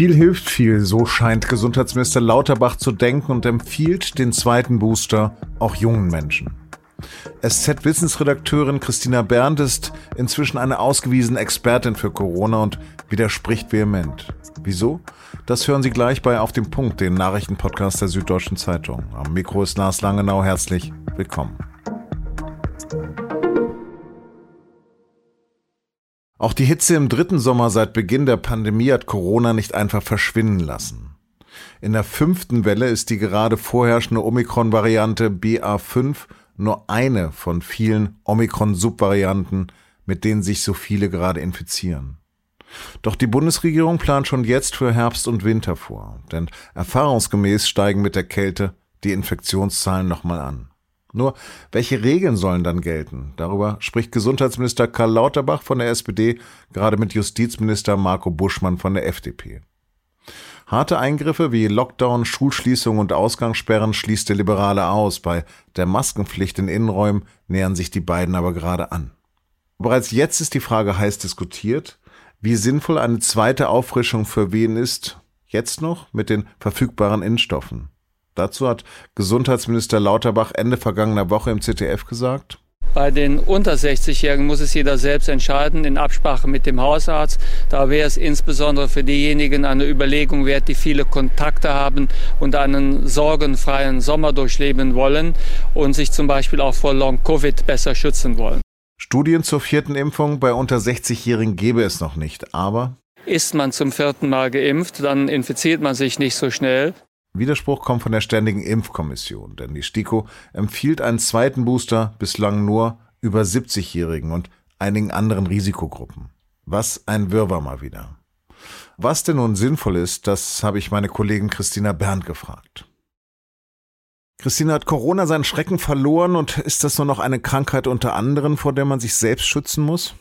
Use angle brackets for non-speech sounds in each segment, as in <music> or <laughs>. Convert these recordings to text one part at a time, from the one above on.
Viel hilft viel, so scheint Gesundheitsminister Lauterbach zu denken und empfiehlt den zweiten Booster auch jungen Menschen. SZ-Wissensredakteurin Christina Berndt ist inzwischen eine ausgewiesene Expertin für Corona und widerspricht vehement. Wieso? Das hören Sie gleich bei Auf dem Punkt, den Nachrichtenpodcast der Süddeutschen Zeitung. Am Mikro ist Lars Langenau. Herzlich willkommen. Auch die Hitze im dritten Sommer seit Beginn der Pandemie hat Corona nicht einfach verschwinden lassen. In der fünften Welle ist die gerade vorherrschende Omikron-Variante BA5 nur eine von vielen Omikron-Subvarianten, mit denen sich so viele gerade infizieren. Doch die Bundesregierung plant schon jetzt für Herbst und Winter vor, denn erfahrungsgemäß steigen mit der Kälte die Infektionszahlen nochmal an. Nur, welche Regeln sollen dann gelten? Darüber spricht Gesundheitsminister Karl Lauterbach von der SPD gerade mit Justizminister Marco Buschmann von der FDP. Harte Eingriffe wie Lockdown, Schulschließung und Ausgangssperren schließt der Liberale aus. Bei der Maskenpflicht in Innenräumen nähern sich die beiden aber gerade an. Bereits jetzt ist die Frage heiß diskutiert, wie sinnvoll eine zweite Auffrischung für wen ist, jetzt noch mit den verfügbaren Impfstoffen. Dazu hat Gesundheitsminister Lauterbach Ende vergangener Woche im ZDF gesagt. Bei den unter 60-Jährigen muss es jeder selbst entscheiden, in Absprache mit dem Hausarzt. Da wäre es insbesondere für diejenigen eine Überlegung wert, die viele Kontakte haben und einen sorgenfreien Sommer durchleben wollen und sich zum Beispiel auch vor Long-Covid besser schützen wollen. Studien zur vierten Impfung bei unter 60-Jährigen gäbe es noch nicht, aber ist man zum vierten Mal geimpft, dann infiziert man sich nicht so schnell. Widerspruch kommt von der Ständigen Impfkommission, denn die STIKO empfiehlt einen zweiten Booster bislang nur über 70-Jährigen und einigen anderen Risikogruppen. Was ein Wirrwarr mal wieder. Was denn nun sinnvoll ist, das habe ich meine Kollegin Christina Berndt gefragt. Christina hat Corona seinen Schrecken verloren und ist das nur noch eine Krankheit unter anderen, vor der man sich selbst schützen muss?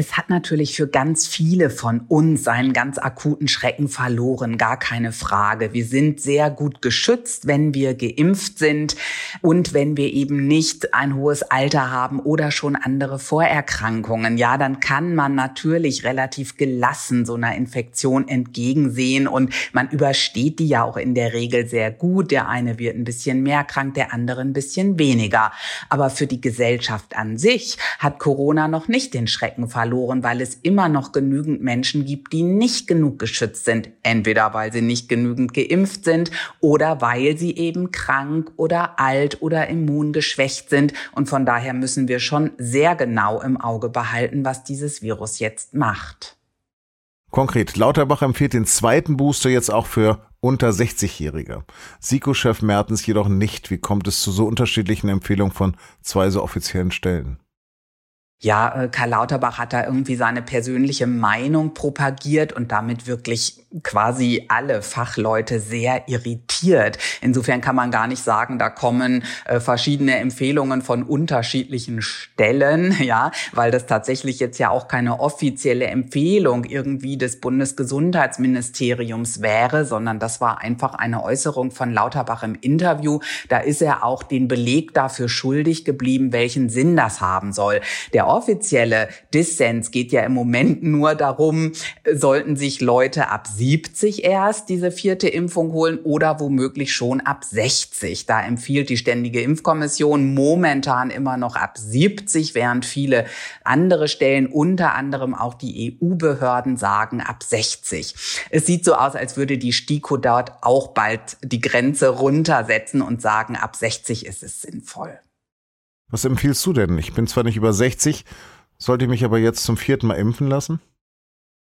Es hat natürlich für ganz viele von uns seinen ganz akuten Schrecken verloren, gar keine Frage. Wir sind sehr gut geschützt, wenn wir geimpft sind und wenn wir eben nicht ein hohes Alter haben oder schon andere Vorerkrankungen. Ja, dann kann man natürlich relativ gelassen so einer Infektion entgegensehen und man übersteht die ja auch in der Regel sehr gut. Der eine wird ein bisschen mehr krank, der andere ein bisschen weniger. Aber für die Gesellschaft an sich hat Corona noch nicht den Schrecken verloren verloren, weil es immer noch genügend Menschen gibt, die nicht genug geschützt sind. Entweder weil sie nicht genügend geimpft sind oder weil sie eben krank oder alt oder immungeschwächt sind. Und von daher müssen wir schon sehr genau im Auge behalten, was dieses Virus jetzt macht. Konkret, Lauterbach empfiehlt den zweiten Booster jetzt auch für unter 60-Jährige. SIKO-Chef Mertens jedoch nicht. Wie kommt es zu so unterschiedlichen Empfehlungen von zwei so offiziellen Stellen? Ja, äh, Karl Lauterbach hat da irgendwie seine persönliche Meinung propagiert und damit wirklich quasi alle Fachleute sehr irritiert. Insofern kann man gar nicht sagen, da kommen äh, verschiedene Empfehlungen von unterschiedlichen Stellen, <laughs> ja, weil das tatsächlich jetzt ja auch keine offizielle Empfehlung irgendwie des Bundesgesundheitsministeriums wäre, sondern das war einfach eine Äußerung von Lauterbach im Interview. Da ist er auch den Beleg dafür schuldig geblieben, welchen Sinn das haben soll. Der offizielle Dissens geht ja im Moment nur darum, sollten sich Leute ab 70 erst diese vierte Impfung holen oder womöglich schon ab 60. Da empfiehlt die Ständige Impfkommission momentan immer noch ab 70, während viele andere Stellen, unter anderem auch die EU-Behörden, sagen ab 60. Es sieht so aus, als würde die STIKO dort auch bald die Grenze runtersetzen und sagen, ab 60 ist es sinnvoll. Was empfiehlst du denn? Ich bin zwar nicht über 60, sollte ich mich aber jetzt zum vierten Mal impfen lassen?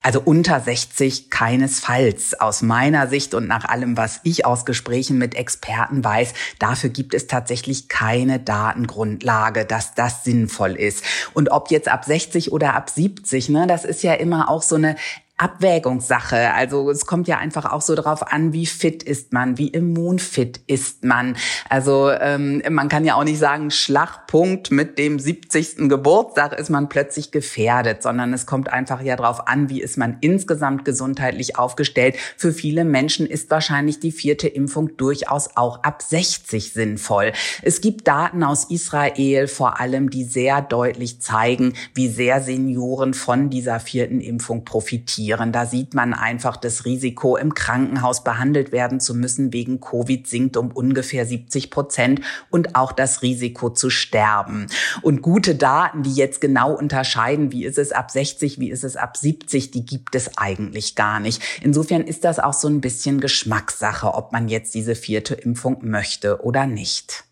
Also unter 60 keinesfalls. Aus meiner Sicht und nach allem, was ich aus Gesprächen mit Experten weiß, dafür gibt es tatsächlich keine Datengrundlage, dass das sinnvoll ist. Und ob jetzt ab 60 oder ab 70, ne, das ist ja immer auch so eine Abwägungssache. Also es kommt ja einfach auch so darauf an, wie fit ist man, wie immunfit ist man. Also ähm, man kann ja auch nicht sagen, Schlagpunkt mit dem 70. Geburtstag ist man plötzlich gefährdet, sondern es kommt einfach ja darauf an, wie ist man insgesamt gesundheitlich aufgestellt. Für viele Menschen ist wahrscheinlich die vierte Impfung durchaus auch ab 60 sinnvoll. Es gibt Daten aus Israel vor allem, die sehr deutlich zeigen, wie sehr Senioren von dieser vierten Impfung profitieren reduzieren. Da sieht man einfach das Risiko, im Krankenhaus behandelt werden zu müssen wegen Covid sinkt um ungefähr 70 Prozent und auch das Risiko zu sterben. Und gute Daten, die jetzt genau unterscheiden, wie ist es ab 60, wie ist es ab 70, die gibt es eigentlich gar nicht. Insofern ist das auch so ein bisschen Geschmackssache, ob man jetzt diese vierte Impfung möchte oder nicht.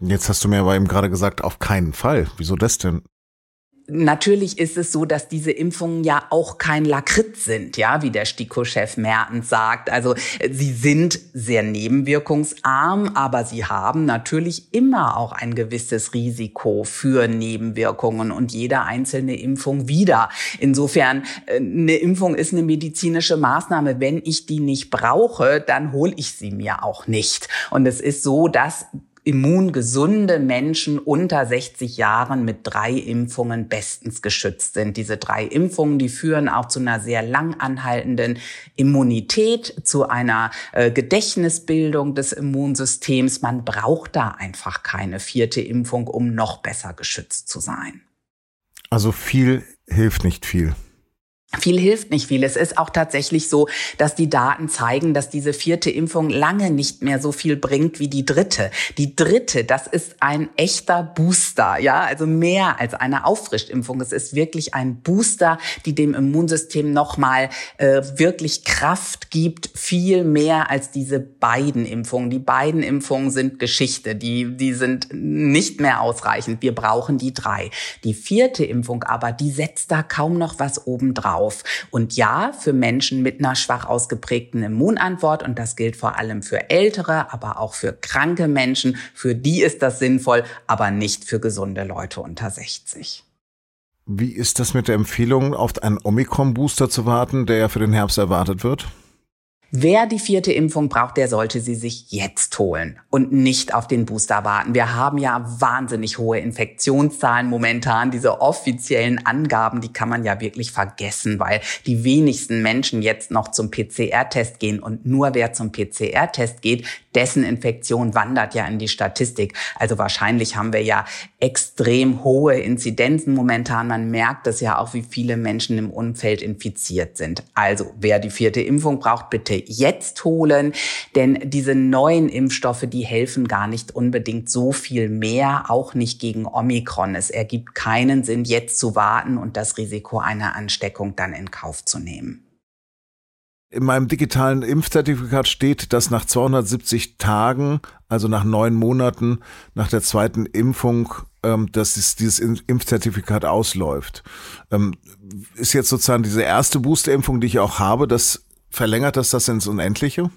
Jetzt hast du mir aber eben gerade gesagt, auf keinen Fall. Wieso das denn? Natürlich ist es so, dass diese Impfungen ja auch kein Lakritz sind, ja, wie der STIKO-Chef Mertens sagt. Also sie sind sehr nebenwirkungsarm, aber sie haben natürlich immer auch ein gewisses Risiko für Nebenwirkungen und jede einzelne Impfung wieder. Insofern, äh, eine Impfung ist eine medizinische Maßnahme. Wenn ich die nicht brauche, dann hole ich sie mir auch nicht. Und es ist so, dass immungesunde Menschen unter 60 Jahren mit drei Impfungen bestens geschützt sind. Diese drei Impfungen, die führen auch zu einer sehr lang anhaltenden Immunität, zu einer äh, Gedächtnisbildung des Immunsystems. Man braucht da einfach keine vierte Impfung, um noch besser geschützt zu sein. Also viel hilft nicht viel. Viel hilft nicht viel. Es ist auch tatsächlich so, dass die Daten zeigen, dass diese vierte Impfung lange nicht mehr so viel bringt wie die dritte. Die dritte, das ist ein echter Booster, ja, also mehr als eine Auffrischimpfung. Es ist wirklich ein Booster, die dem Immunsystem nochmal äh, wirklich Kraft gibt, viel mehr als diese beiden Impfungen. Die beiden Impfungen sind Geschichte, die, die sind nicht mehr ausreichend. Wir brauchen die drei. Die vierte Impfung aber, die setzt da kaum noch was obendrauf auf. Und ja, für Menschen mit einer schwach ausgeprägten Immunantwort, und das gilt vor allem für ältere, aber auch für kranke Menschen, für die ist das sinnvoll, aber nicht für gesunde Leute unter 60. Wie ist das mit der Empfehlung, auf einen Omikron-Booster zu warten, der ja für den Herbst erwartet wird? Wer die vierte Impfung braucht, der sollte sie sich jetzt holen und nicht auf den Booster warten. Wir haben ja wahnsinnig hohe Infektionszahlen momentan. Diese offiziellen Angaben, die kann man ja wirklich vergessen, weil die wenigsten Menschen jetzt noch zum PCR-Test gehen und nur wer zum PCR-Test geht, dessen Infektion wandert ja in die Statistik. Also wahrscheinlich haben wir ja extrem hohe Inzidenzen momentan. Man merkt es ja auch, wie viele Menschen im Umfeld infiziert sind. Also wer die vierte Impfung braucht, bitte jetzt holen, denn diese neuen Impfstoffe, die helfen gar nicht unbedingt so viel mehr, auch nicht gegen Omikron. Es ergibt keinen Sinn, jetzt zu warten und das Risiko einer Ansteckung dann in Kauf zu nehmen. In meinem digitalen Impfzertifikat steht, dass nach 270 Tagen, also nach neun Monaten nach der zweiten Impfung, ähm, dass dieses Impfzertifikat ausläuft. Ähm, ist jetzt sozusagen diese erste Boosterimpfung, die ich auch habe, das Verlängert das das ins Unendliche?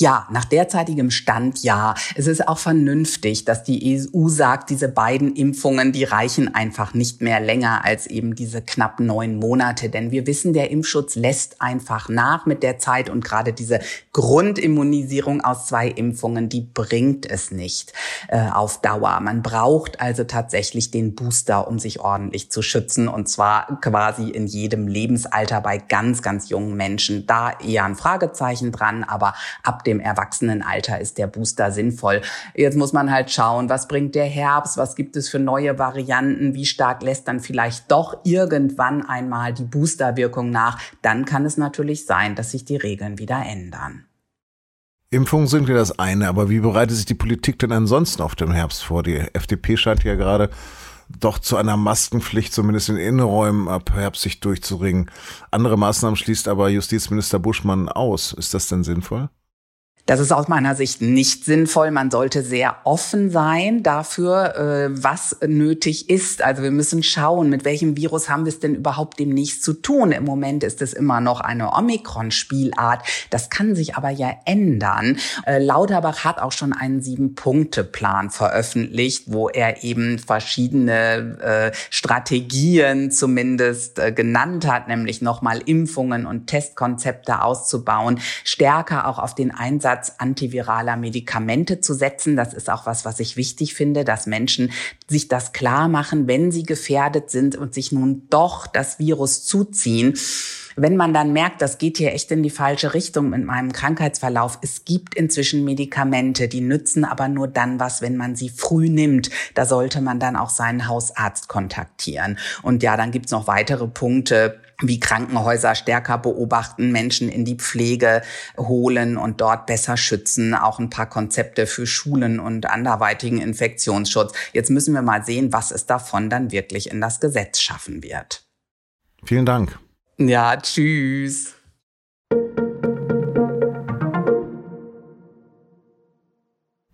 Ja, nach derzeitigem Stand ja. Es ist auch vernünftig, dass die EU sagt, diese beiden Impfungen, die reichen einfach nicht mehr länger als eben diese knapp neun Monate. Denn wir wissen, der Impfschutz lässt einfach nach mit der Zeit und gerade diese Grundimmunisierung aus zwei Impfungen, die bringt es nicht äh, auf Dauer. Man braucht also tatsächlich den Booster, um sich ordentlich zu schützen und zwar quasi in jedem Lebensalter bei ganz, ganz jungen Menschen. Da eher ein Fragezeichen dran, aber ab dem Erwachsenenalter ist der Booster sinnvoll. Jetzt muss man halt schauen, was bringt der Herbst, was gibt es für neue Varianten, wie stark lässt dann vielleicht doch irgendwann einmal die Boosterwirkung nach. Dann kann es natürlich sein, dass sich die Regeln wieder ändern. Impfungen sind ja das eine, aber wie bereitet sich die Politik denn ansonsten auf den Herbst vor? Die FDP scheint ja gerade doch zu einer Maskenpflicht zumindest in Innenräumen ab Herbst sich durchzuringen. Andere Maßnahmen schließt aber Justizminister Buschmann aus. Ist das denn sinnvoll? Das ist aus meiner Sicht nicht sinnvoll. Man sollte sehr offen sein dafür, äh, was nötig ist. Also wir müssen schauen, mit welchem Virus haben wir es denn überhaupt demnächst zu tun. Im Moment ist es immer noch eine Omikron-Spielart. Das kann sich aber ja ändern. Äh, Lauterbach hat auch schon einen Sieben-Punkte-Plan veröffentlicht, wo er eben verschiedene äh, Strategien zumindest genannt hat, nämlich nochmal Impfungen und Testkonzepte auszubauen, stärker auch auf den Einsatz Einsatz antiviraler Medikamente zu setzen. Das ist auch was, was ich wichtig finde, dass Menschen sich das klar machen, wenn sie gefährdet sind und sich nun doch das Virus zuziehen Wenn man dann merkt, das geht hier echt in die falsche Richtung mit meinem Krankheitsverlauf, es gibt inzwischen Medikamente, die nützen aber nur dann was, wenn man sie früh nimmt. Da sollte man dann auch seinen Hausarzt kontaktieren. Und ja, dann gibt's noch weitere Punkte wie Krankenhäuser stärker beobachten, Menschen in die Pflege holen und dort besser schützen, auch ein paar Konzepte für Schulen und anderweitigen Infektionsschutz. Jetzt müssen wir mal sehen, was es davon dann wirklich in das Gesetz schaffen wird. Vielen Dank. Ja, tschüss.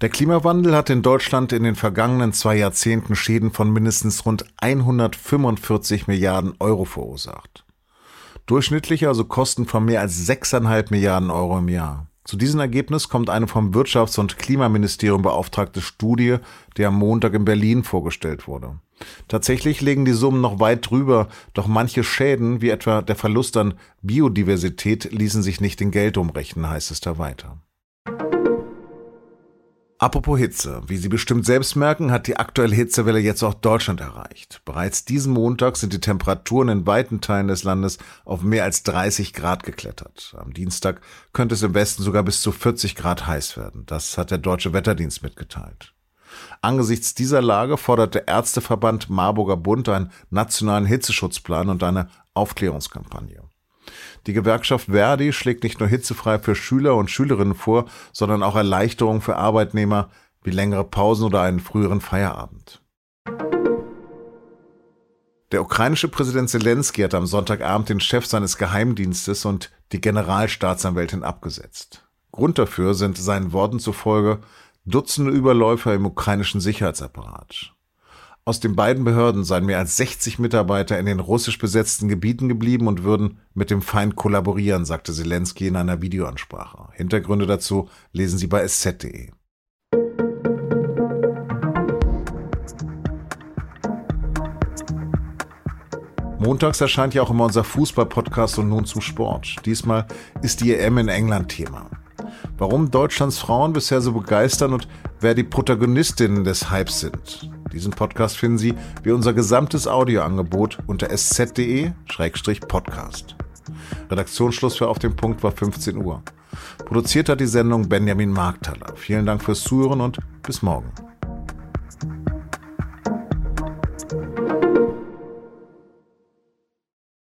Der Klimawandel hat in Deutschland in den vergangenen zwei Jahrzehnten Schäden von mindestens rund 145 Milliarden Euro verursacht. Durchschnittlich also Kosten von mehr als 6,5 Milliarden Euro im Jahr. Zu diesem Ergebnis kommt eine vom Wirtschafts- und Klimaministerium beauftragte Studie, die am Montag in Berlin vorgestellt wurde. Tatsächlich liegen die Summen noch weit drüber, doch manche Schäden, wie etwa der Verlust an Biodiversität, ließen sich nicht in Geld umrechnen, heißt es da weiter. Apropos Hitze. Wie Sie bestimmt selbst merken, hat die aktuelle Hitzewelle jetzt auch Deutschland erreicht. Bereits diesen Montag sind die Temperaturen in weiten Teilen des Landes auf mehr als 30 Grad geklettert. Am Dienstag könnte es im Westen sogar bis zu 40 Grad heiß werden. Das hat der Deutsche Wetterdienst mitgeteilt. Angesichts dieser Lage fordert der Ärzteverband Marburger Bund einen nationalen Hitzeschutzplan und eine Aufklärungskampagne. Die Gewerkschaft Verdi schlägt nicht nur hitzefrei für Schüler und Schülerinnen vor, sondern auch Erleichterungen für Arbeitnehmer wie längere Pausen oder einen früheren Feierabend. Der ukrainische Präsident Zelensky hat am Sonntagabend den Chef seines Geheimdienstes und die Generalstaatsanwältin abgesetzt. Grund dafür sind seinen Worten zufolge Dutzende Überläufer im ukrainischen Sicherheitsapparat. Aus den beiden Behörden seien mehr als 60 Mitarbeiter in den russisch besetzten Gebieten geblieben und würden mit dem Feind kollaborieren, sagte Zelensky in einer Videoansprache. Hintergründe dazu lesen Sie bei sz.de. Montags erscheint ja auch immer unser Fußball-Podcast und nun zum Sport. Diesmal ist die EM in England Thema. Warum Deutschlands Frauen bisher so begeistern und wer die Protagonistinnen des Hypes sind. Diesen Podcast finden Sie wie unser gesamtes Audioangebot unter sz.de-podcast. Redaktionsschluss für Auf dem Punkt war 15 Uhr. Produziert hat die Sendung Benjamin Markthaler. Vielen Dank fürs Zuhören und bis morgen.